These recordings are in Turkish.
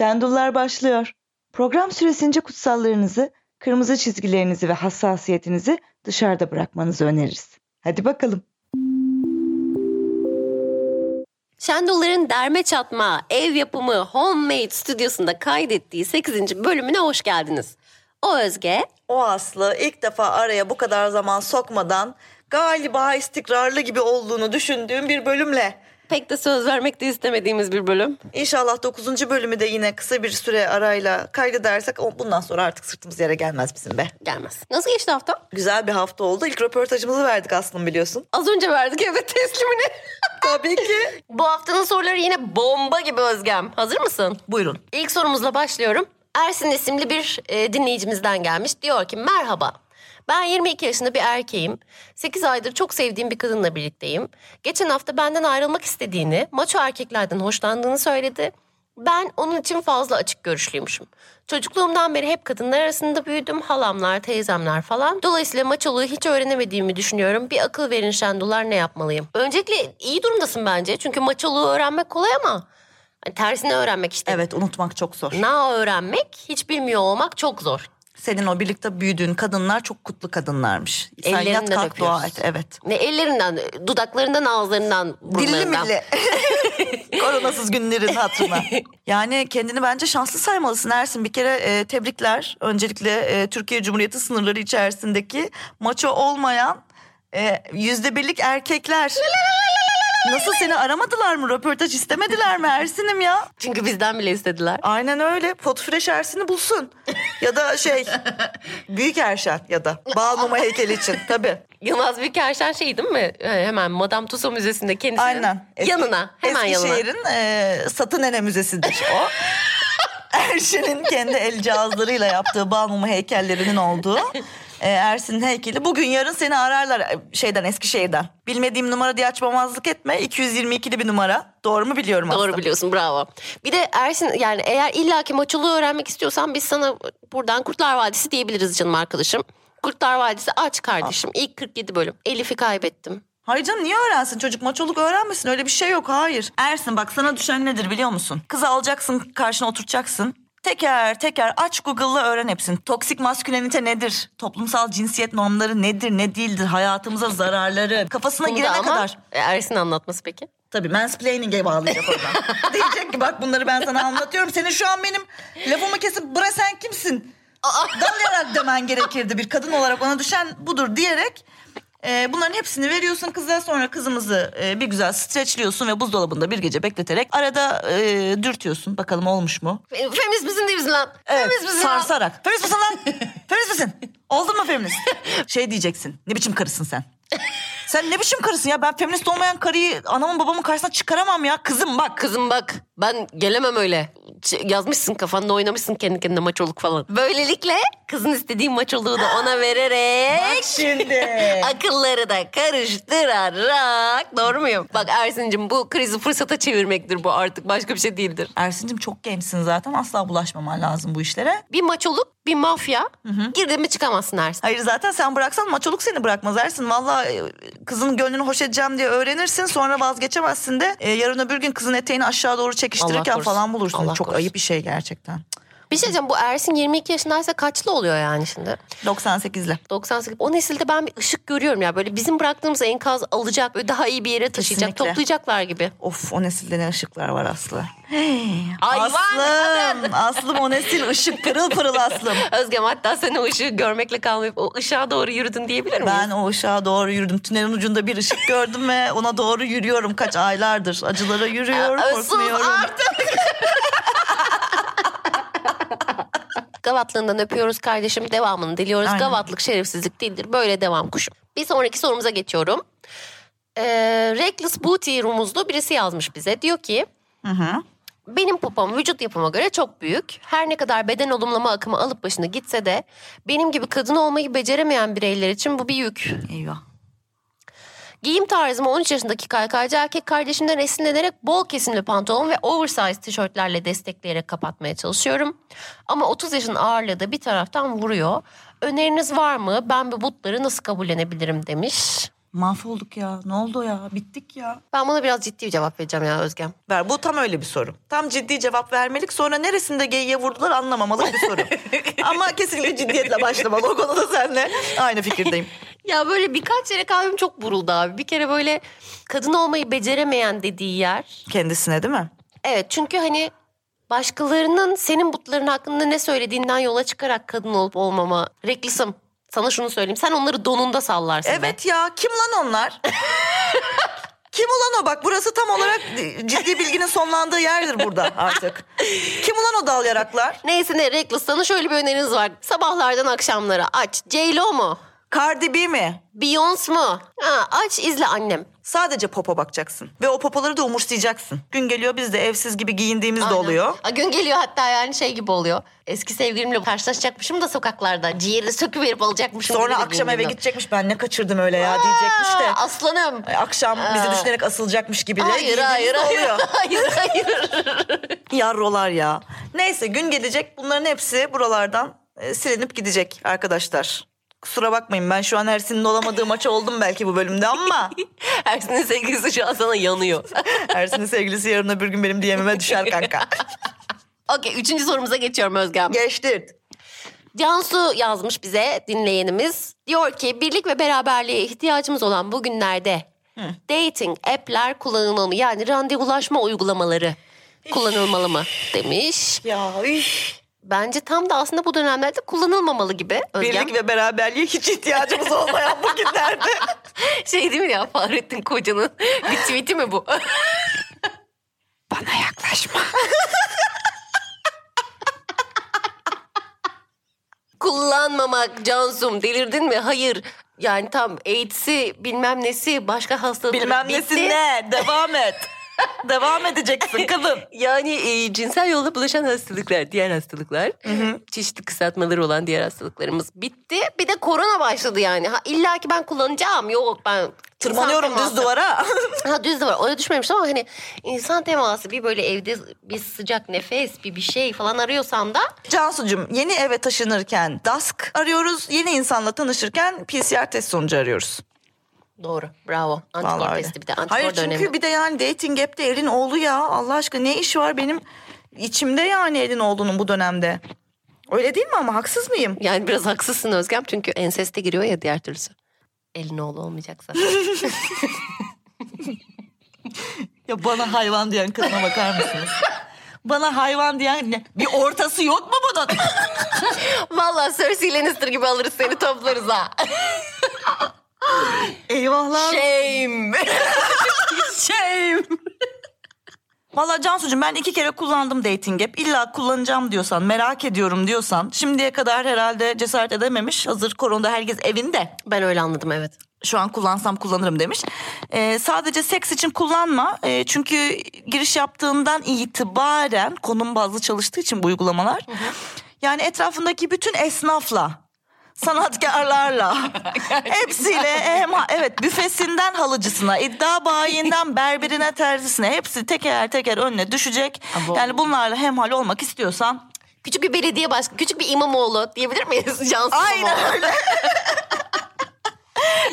Şendullar başlıyor. Program süresince kutsallarınızı, kırmızı çizgilerinizi ve hassasiyetinizi dışarıda bırakmanızı öneririz. Hadi bakalım. Şendulların derme çatma, ev yapımı, homemade stüdyosunda kaydettiği 8. bölümüne hoş geldiniz. O Özge. O Aslı ilk defa araya bu kadar zaman sokmadan galiba istikrarlı gibi olduğunu düşündüğüm bir bölümle. Pek de söz vermek de istemediğimiz bir bölüm. İnşallah 9. bölümü de yine kısa bir süre arayla kaydedersek o- bundan sonra artık sırtımız yere gelmez bizim be. Gelmez. Nasıl geçti hafta? Güzel bir hafta oldu. İlk röportajımızı verdik aslında biliyorsun. Az önce verdik evet teslimini. Tabii ki. Bu haftanın soruları yine bomba gibi Özgem. Hazır mısın? Buyurun. İlk sorumuzla başlıyorum. Ersin isimli bir e, dinleyicimizden gelmiş. Diyor ki merhaba. Ben 22 yaşında bir erkeğim. 8 aydır çok sevdiğim bir kadınla birlikteyim. Geçen hafta benden ayrılmak istediğini, maço erkeklerden hoşlandığını söyledi. Ben onun için fazla açık görüşlüymüşüm. Çocukluğumdan beri hep kadınlar arasında büyüdüm. Halamlar, teyzemler falan. Dolayısıyla maçoluğu hiç öğrenemediğimi düşünüyorum. Bir akıl verin şendular ne yapmalıyım? Öncelikle iyi durumdasın bence. Çünkü maçoluğu öğrenmek kolay ama... hani tersini öğrenmek işte. Evet unutmak çok zor. Na öğrenmek, hiç bilmiyor olmak çok zor. Senin o birlikte büyüdüğün kadınlar çok kutlu kadınlarmış. Sen yat kalk öpüyoruz. dua et. Evet. Ne ellerinden, dudaklarından, ağızlarından, Dilli burunlarından. milli. Koronasız günlerin hatırına. Yani kendini bence şanslı saymalısın Ersin. Bir kere e, tebrikler. Öncelikle e, Türkiye Cumhuriyeti sınırları içerisindeki maço olmayan e, yüzde birlik erkekler. Nasıl seni aramadılar mı? Röportaj istemediler mi Ersin'im ya? Çünkü bizden bile istediler. Aynen öyle. Potfresh Ersin'i bulsun. Ya da şey Büyük Erşen ya da Balmuma heykeli için tabii. Yılmaz Büyükerşen şey değil mi? Ee, Hemen Madame Tussauds Müzesi'nde kendisinin Aynen. Eski- yanına. Hemen yanına. Eskişehir'in e, Satın Ene Müzesi'dir o. Erşin'in kendi el cihazlarıyla yaptığı Balmumu heykellerinin olduğu e, Ersin'in heykeli. Bugün yarın seni ararlar e, şeyden Eskişehir'den. Bilmediğim numara diye açmamazlık etme. 222'li bir numara. Doğru mu biliyorum Doğru aslında? biliyorsun bravo. Bir de Ersin yani eğer illaki maçoluğu öğrenmek istiyorsan biz sana buradan Kurtlar Vadisi diyebiliriz canım arkadaşım. Kurtlar Vadisi aç kardeşim. İlk 47 bölüm. Elif'i kaybettim. Hayır canım niye öğrensin? Çocuk maçoluk öğrenmesin. Öyle bir şey yok. Hayır. Ersin bak sana düşen nedir biliyor musun? Kızı alacaksın karşına oturtacaksın. Teker teker aç Google'la öğren hepsini. Toksik maskülenite nedir? Toplumsal cinsiyet normları nedir ne değildir? Hayatımıza zararları. Kafasına Bunu girene ama kadar. Ersin anlatması peki. Tabii mansplaining'e bağlayacak oradan. Diyecek ki bak bunları ben sana anlatıyorum. Senin şu an benim lafımı kesip bre sen kimsin? Dalayarak demen gerekirdi. Bir kadın olarak ona düşen budur diyerek e, bunların hepsini veriyorsun kıza sonra kızımızı e, bir güzel streçliyorsun ve buzdolabında bir gece bekleterek arada e, dürtüyorsun. Bakalım olmuş mu? Fe- Feminist misin değil misin lan? Evet Feminist misin lan? sarsarak. Feminist misin lan? feminist misin? Oldun mu feminist? Şey diyeceksin. Ne biçim karısın sen? Sen ne biçim karısın ya? Ben feminist olmayan karıyı anamın babamın karşısına çıkaramam ya. Kızım bak. Kızım bak ben gelemem öyle. Yazmışsın kafanda oynamışsın kendi kendine maçoluk falan. Böylelikle kızın istediği maçoluğu da ona vererek Şimdi. akılları da karıştırarak doğru muyum? Bak Ersin'cim bu krizi fırsata çevirmektir bu artık başka bir şey değildir. Ersin'cim çok gençsin zaten. Asla bulaşmaman lazım bu işlere. Bir maçoluk bir mafya girdin mi çıkamazsın Ersin. Hayır zaten sen bıraksan maçoluk seni bırakmaz Ersin. Valla e, kızın gönlünü hoş edeceğim diye öğrenirsin. Sonra vazgeçemezsin de e, yarın öbür gün kızın eteğini aşağı doğru Allah korusun. falan bulursun. Allah çok korusun. ayıp bir şey gerçekten. Bir şey diyeceğim bu Ersin 22 yaşındaysa kaçlı oluyor yani şimdi? 98'le. 98. O nesilde ben bir ışık görüyorum ya böyle bizim bıraktığımız enkaz alacak böyle daha iyi bir yere taşıyacak Kesinlikle. toplayacaklar gibi. Of o nesilde ne ışıklar var Aslı. Hayvan, Aslım. Aslım o nesil ışık pırıl pırıl Aslım. Özgem hatta sen o ışığı görmekle kalmayıp o ışığa doğru yürüdün diyebilir miyiz? Ben o ışığa doğru yürüdüm. Tünelin ucunda bir ışık gördüm ve ona doğru yürüyorum kaç aylardır. Acılara yürüyorum, korkmuyorum. artık. Gavatlığından öpüyoruz kardeşim. Devamını diliyoruz. Aynen. Gavatlık şerefsizlik değildir. Böyle devam kuşum. Bir sonraki sorumuza geçiyorum. Ee, Reckless Booty rumuzlu birisi yazmış bize. Diyor ki Hı hı. benim popom vücut yapıma göre çok büyük. Her ne kadar beden olumlama akımı alıp başını gitse de benim gibi kadın olmayı beceremeyen bireyler için bu bir yük. Eyvah. Giyim tarzımı 13 yaşındaki kaykaycı erkek kardeşimden esinlenerek bol kesimli pantolon ve oversize tişörtlerle destekleyerek kapatmaya çalışıyorum. Ama 30 yaşın ağırlığı da bir taraftan vuruyor. Öneriniz var mı? Ben bu butları nasıl kabullenebilirim demiş. Mahvolduk ya. Ne oldu ya? Bittik ya. Ben buna biraz ciddi bir cevap vereceğim ya Özgem. Ver bu tam öyle bir soru. Tam ciddi cevap vermelik sonra neresinde geyiğe vurdular anlamamalı bir soru. Ama kesinlikle ciddiyetle başlamalı o konuda seninle aynı fikirdeyim. Ya böyle birkaç yere kalbim çok vuruldu abi. Bir kere böyle kadın olmayı beceremeyen dediği yer. Kendisine değil mi? Evet çünkü hani başkalarının senin butların hakkında ne söylediğinden yola çıkarak kadın olup olmama. Reklisım sana şunu söyleyeyim. Sen onları donunda sallarsın be. Evet ya kim lan onlar? Kim ulan o bak burası tam olarak ciddi bilginin sonlandığı yerdir burada artık. Kim ulan o dal yaraklar? Neyse ne Reklis sana şöyle bir öneriniz var. Sabahlardan akşamlara aç. J-Lo mu? Cardi B mi? Beyoncé mu? Ha, aç izle annem. Sadece popo bakacaksın. Ve o popoları da umursayacaksın. Gün geliyor biz de evsiz gibi giyindiğimiz de Aynen. oluyor. A, gün geliyor hatta yani şey gibi oluyor. Eski sevgilimle karşılaşacakmışım da sokaklarda. Ciğeri söküverip alacakmışım. Sonra de akşam eve gidecekmiş. Ben ne kaçırdım öyle ya diyecekmiş de. Aa, Aslanım. Akşam bizi Aa. düşünerek asılacakmış gibi de Hayır hayır de hayır. Hayır hayır. Yarrolar ya. Neyse gün gelecek bunların hepsi buralardan e, silinip gidecek arkadaşlar. Kusura bakmayın ben şu an Ersin'in olamadığı maça oldum belki bu bölümde ama Ersin'in sevgilisi şu an sana yanıyor. Ersin'in sevgilisi yarın öbür gün benim DM'ime düşer kanka. Okey üçüncü sorumuza geçiyorum Özgem. Geçtir. Cansu yazmış bize dinleyenimiz. Diyor ki birlik ve beraberliğe ihtiyacımız olan bu günlerde dating app'ler kullanılmalı mı? Yani randevulaşma uygulamaları kullanılmalı mı demiş. Ya üf. Bence tam da aslında bu dönemlerde kullanılmamalı gibi Özgem. Birlik ve beraberliğe hiç ihtiyacımız olmayan bu günlerde. Şey değil mi ya Fahrettin Koca'nın bir tweet'i mi bu? Bana yaklaşma. Kullanmamak Cansum delirdin mi? Hayır. Yani tam AIDS'i bilmem nesi başka hastalıkları Bilmem bitti. nesi ne. Devam et. Devam edeceksin kadın. Yani e, cinsel yolla bulaşan hastalıklar, diğer hastalıklar, çeşitli kısaltmaları olan diğer hastalıklarımız bitti. Bir de korona başladı yani. Ha, illa ki ben kullanacağım. Yok ben Tırmanıyorum düz duvara. Ha düz duvar. Oraya düşmemiştim ama hani insan teması bir böyle evde bir sıcak nefes bir bir şey falan arıyorsan da Cansucuğum yeni eve taşınırken DASK arıyoruz. Yeni insanla tanışırken PCR test sonucu arıyoruz. Doğru. Bravo. Antikor Vallahi testi bir de antikor Hayır çünkü önemli. bir de yani dating app'te elin oğlu ya. Allah aşkına ne iş var benim içimde yani elin oğlunun bu dönemde. Öyle değil mi ama haksız mıyım? Yani biraz haksızsın Özgem çünkü enseste giriyor ya diğer türlüsü. Elin oğlu olmayacaksa. Ya bana hayvan diyen kadına bakar mısınız? bana hayvan diyen ne? Bir ortası yok mu bunun? Vallahi Cersei Lannister gibi alırız seni toplarız ha. Eyvahlar. Shame. Shame. Valla Cansucuğum ben iki kere kullandım dating app. İlla kullanacağım diyorsan, merak ediyorum diyorsan. Şimdiye kadar herhalde cesaret edememiş. Hazır koronada herkes evinde. Ben öyle anladım evet. Şu an kullansam kullanırım demiş. Ee, sadece seks için kullanma. Ee, çünkü giriş yaptığından itibaren konum bazlı çalıştığı için bu uygulamalar. Yani etrafındaki bütün esnafla sanatkarlarla hepsiyle hem evet büfesinden halıcısına iddia bayinden berberine terzisine hepsi teker teker önüne düşecek. Abo. Yani bunlarla hemhal olmak istiyorsan Küçük bir belediye başkanı, küçük bir İmamoğlu diyebilir miyiz Cansu Aynen öyle.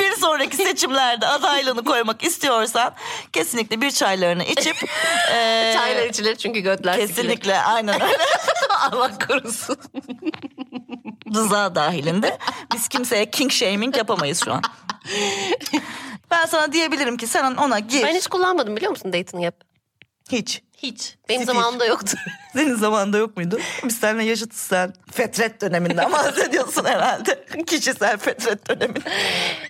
bir sonraki seçimlerde adaylığını koymak istiyorsan kesinlikle bir çaylarını içip e, Çaylar içilir çünkü götler sikilir. kesinlikle aynen öyle Allah korusun. Rıza dahilinde biz kimseye king shaming yapamayız şu an. Ben sana diyebilirim ki sen ona gir. Ben hiç kullanmadım biliyor musun dating app? Hiç. Hiç. Benim Sıfır. zamanımda yoktu. Senin zamanında yok muydu? Biz seninle yaşıtız sen. Fetret döneminden bahsediyorsun herhalde. Kişisel fetret dönemi.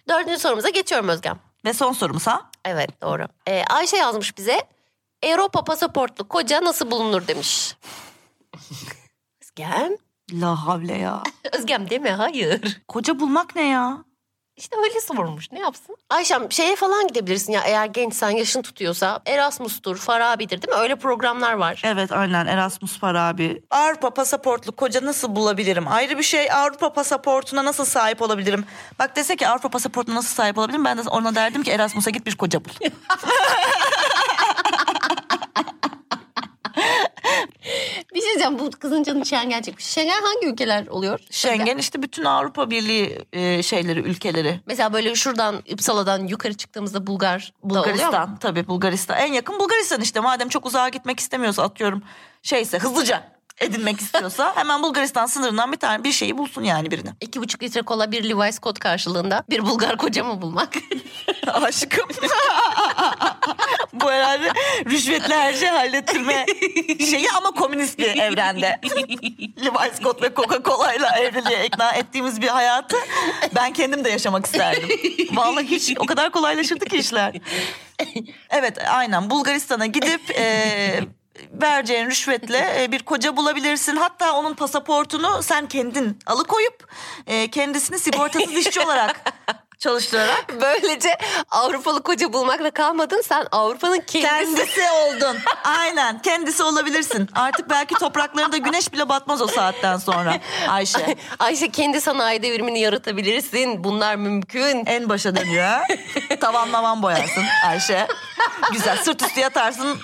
Dördüncü sorumuza geçiyorum Özgem. Ve son sorumuz ha? Evet doğru. Ee, Ayşe yazmış bize. Avrupa pasaportlu koca nasıl bulunur demiş. Özgem. La havle ya. Özgem deme hayır. Koca bulmak ne ya? İşte öyle sormuş ne yapsın? Ayşem şeye falan gidebilirsin ya eğer gençsen yaşın tutuyorsa. Erasmus'tur, Farabi'dir değil mi? Öyle programlar var. Evet aynen Erasmus abi. Avrupa pasaportlu koca nasıl bulabilirim? Ayrı bir şey Avrupa pasaportuna nasıl sahip olabilirim? Bak dese ki Avrupa pasaportuna nasıl sahip olabilirim? Ben de ona derdim ki Erasmus'a git bir koca bul. Bir şey diyeceğim bu kızın gerçek bir şey. Schengen hangi ülkeler oluyor? Schengen işte bütün Avrupa Birliği e, şeyleri, ülkeleri. Mesela böyle şuradan Uppsala'dan yukarı çıktığımızda Bulgar? Bulgaristan tabii Bulgaristan. En yakın Bulgaristan işte madem çok uzağa gitmek istemiyorsa atıyorum şeyse hızlıca edinmek istiyorsa hemen Bulgaristan sınırından bir tane bir şeyi bulsun yani birini. İki buçuk litre kola bir Levi's Scott karşılığında bir Bulgar koca mı bulmak? Aşkım. Bu herhalde rüşvetle her şey hallettirme şeyi ama komünist bir evrende. Levi Scott ve Coca-Cola ile evliliğe ikna ettiğimiz bir hayatı ben kendim de yaşamak isterdim. Vallahi hiç o kadar kolaylaşırdı ki işler. Evet aynen Bulgaristan'a gidip e, vereceğin rüşvetle e, bir koca bulabilirsin. Hatta onun pasaportunu sen kendin alıkoyup e, kendisini sigortasız işçi olarak çalıştırarak Böylece Avrupalı koca bulmakla kalmadın. Sen Avrupa'nın kendisi. Kendisi oldun. Aynen kendisi olabilirsin. Artık belki topraklarında güneş bile batmaz o saatten sonra Ayşe. Ayşe kendi sanayi devrimini yaratabilirsin. Bunlar mümkün. En başa dönüyor. ha. Tavan mavan boyarsın Ayşe. Güzel sırt üstü yatarsın.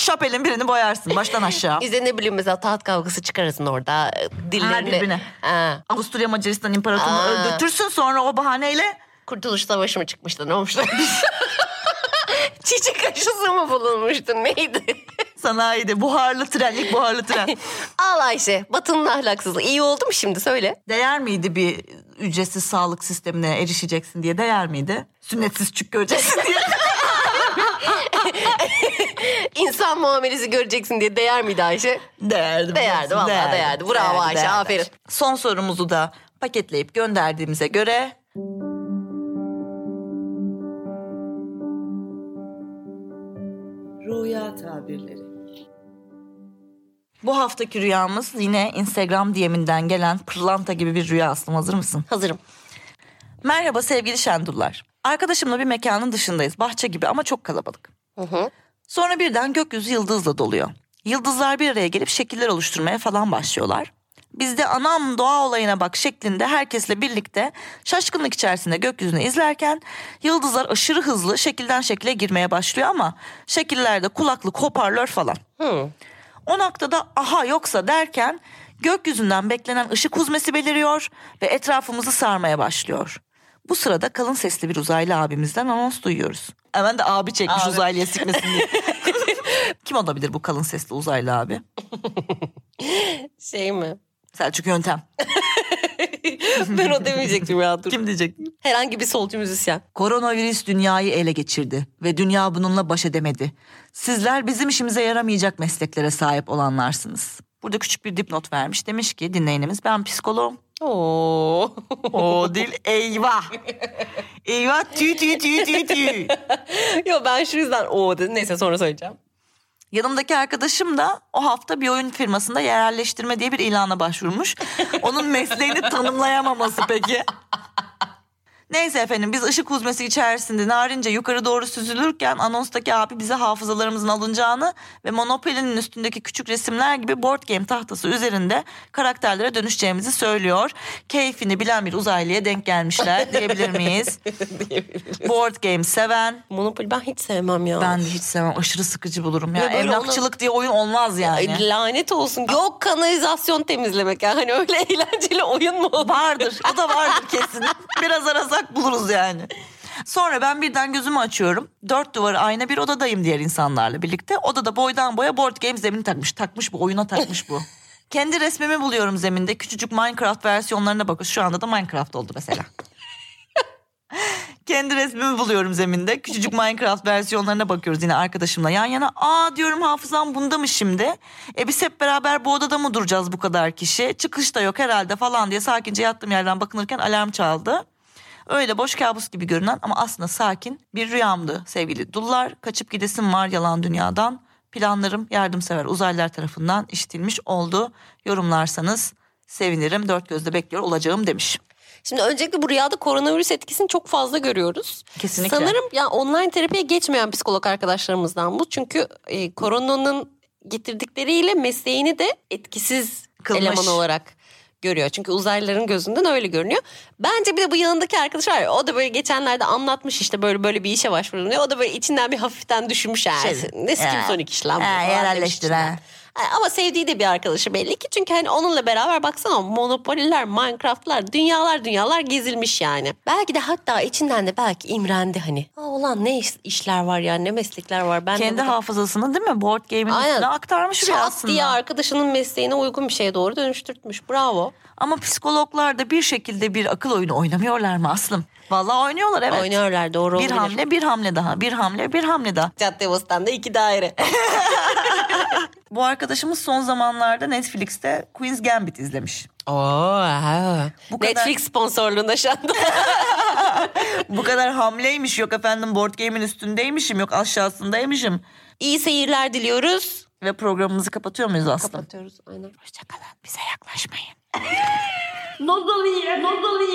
Şapelin birini boyarsın baştan aşağı. Bize ne bileyim mesela taht kavgası çıkarırsın orada. Dillerini. birbirine. Ha. Avusturya Macaristan İmparatorluğunu Aa. öldürtürsün sonra o bahaneyle Kurtuluş Savaşı mı çıkmıştı ne olmuştu? Çiçek aşısı mı bulunmuştu neydi? sanayide buharlı tren ilk buharlı tren. Al Ayşe Batı'nın ahlaksızlığı iyi oldu mu şimdi söyle. Değer miydi bir ücretsiz sağlık sistemine erişeceksin diye değer miydi? Sünnetsiz çük göreceksin diye. İnsan muamelesi göreceksin diye değer miydi Ayşe? Değerdi. Değerdi, vallahi değerdi. Bravo Ayşe, aferin. Son sorumuzu da paketleyip gönderdiğimize göre... Rüya tabirleri. Bu haftaki rüyamız yine Instagram DM'inden gelen pırlanta gibi bir rüya aslında. Hazır mısın? Hazırım. Merhaba sevgili Şendullar. Arkadaşımla bir mekanın dışındayız. Bahçe gibi ama çok kalabalık. Hı hı. Sonra birden gökyüzü yıldızla doluyor. Yıldızlar bir araya gelip şekiller oluşturmaya falan başlıyorlar. Biz de anam doğa olayına bak şeklinde herkesle birlikte şaşkınlık içerisinde gökyüzünü izlerken yıldızlar aşırı hızlı şekilden şekile girmeye başlıyor ama şekillerde kulaklık hoparlör falan. Hı. O noktada aha yoksa derken gökyüzünden beklenen ışık huzmesi beliriyor ve etrafımızı sarmaya başlıyor. Bu sırada kalın sesli bir uzaylı abimizden anons duyuyoruz. Hemen de abi çekmiş Abi. uzaylıya sikmesin diye. Kim olabilir bu kalın sesli uzaylı abi? Şey mi? Selçuk Yöntem. ben o demeyecektim ya dur. Kim diyecek? Herhangi bir solcu müzisyen. Koronavirüs dünyayı ele geçirdi ve dünya bununla baş edemedi. Sizler bizim işimize yaramayacak mesleklere sahip olanlarsınız. Burada küçük bir dipnot vermiş. Demiş ki dinleyenimiz ben psikoloğum. Oo. O dil eyvah. eyvah tü tü tü tü tü. Yo ben şu yüzden o dedim. Neyse sonra söyleyeceğim. Yanımdaki arkadaşım da o hafta bir oyun firmasında yerelleştirme diye bir ilana başvurmuş. Onun mesleğini tanımlayamaması peki. Neyse efendim biz ışık huzmesi içerisinde narince yukarı doğru süzülürken anonstaki abi bize hafızalarımızın alınacağını ve Monopoly'nin üstündeki küçük resimler gibi board game tahtası üzerinde karakterlere dönüşeceğimizi söylüyor. Keyfini bilen bir uzaylıya denk gelmişler diyebilir miyiz? board game seven. Monopoly ben hiç sevmem ya. Ben de hiç sevmem aşırı sıkıcı bulurum ya. Ya Emlakçılık diye oyun olmaz yani. Lanet olsun. Yok kanalizasyon temizlemek yani. Hani öyle eğlenceli oyun mu? Vardır. O da vardır kesin. Biraz arasak buluruz yani. Sonra ben birden gözümü açıyorum. Dört duvarı ayna bir odadayım diğer insanlarla birlikte. Odada boydan boya board game zemini takmış. Takmış bu oyuna takmış bu. Kendi resmimi buluyorum zeminde. Küçücük Minecraft versiyonlarına bakıyoruz. Şu anda da Minecraft oldu mesela. Kendi resmimi buluyorum zeminde. Küçücük Minecraft versiyonlarına bakıyoruz yine arkadaşımla yan yana. Aa diyorum hafızam bunda mı şimdi? E biz hep beraber bu odada mı duracağız bu kadar kişi? Çıkış da yok herhalde falan diye sakince yattığım yerden bakınırken alarm çaldı. Öyle boş kabus gibi görünen ama aslında sakin bir rüyamdı sevgili dullar. Kaçıp gidesim var yalan dünyadan. Planlarım yardımsever uzaylılar tarafından işitilmiş oldu. Yorumlarsanız sevinirim. Dört gözle bekliyor olacağım demiş. Şimdi öncelikle bu rüyada koronavirüs etkisini çok fazla görüyoruz. Kesinlikle. Sanırım ya online terapiye geçmeyen psikolog arkadaşlarımızdan bu. Çünkü e, koronanın getirdikleriyle mesleğini de etkisiz Kılmış. eleman olarak görüyor. Çünkü uzaylıların gözünden öyle görünüyor. Bence bir de bu yanındaki arkadaş var ya o da böyle geçenlerde anlatmış işte böyle böyle bir işe başvurulmuyor. O da böyle içinden bir hafiften düşünmüş. Şey, ne sikim ya. son iki iş lan bu falan yerelleştir ha. Ama sevdiği de bir arkadaşı belli ki. Çünkü hani onunla beraber baksana Monopoly'ler, Minecraft'lar, dünyalar dünyalar gezilmiş yani. Belki de hatta içinden de belki imrendi hani. Aa, ulan ne iş- işler var ya ne meslekler var. Ben de Kendi burada- hafızasını değil mi? Board game'in üstüne aktarmış bir aslında. diye arkadaşının mesleğine uygun bir şeye doğru dönüştürtmüş. Bravo. Ama psikologlar da bir şekilde bir akıl oyunu oynamıyorlar mı Aslım? Vallahi oynuyorlar evet. Oynuyorlar doğru Bir olabilir. hamle bir hamle daha. Bir hamle bir hamle daha. Cadde Bostan'da iki daire. Bu arkadaşımız son zamanlarda Netflix'te Queen's Gambit izlemiş. Oo. Bu kadar- Netflix sponsorluğunda şu anda. Bu kadar hamleymiş yok efendim board game'in üstündeymişim yok aşağısındaymışım. İyi seyirler diliyoruz. Ve programımızı kapatıyor muyuz Aslım? Kapatıyoruz aynen. Hoşçakalın bize yaklaşmayın. Non do lì, non do lì.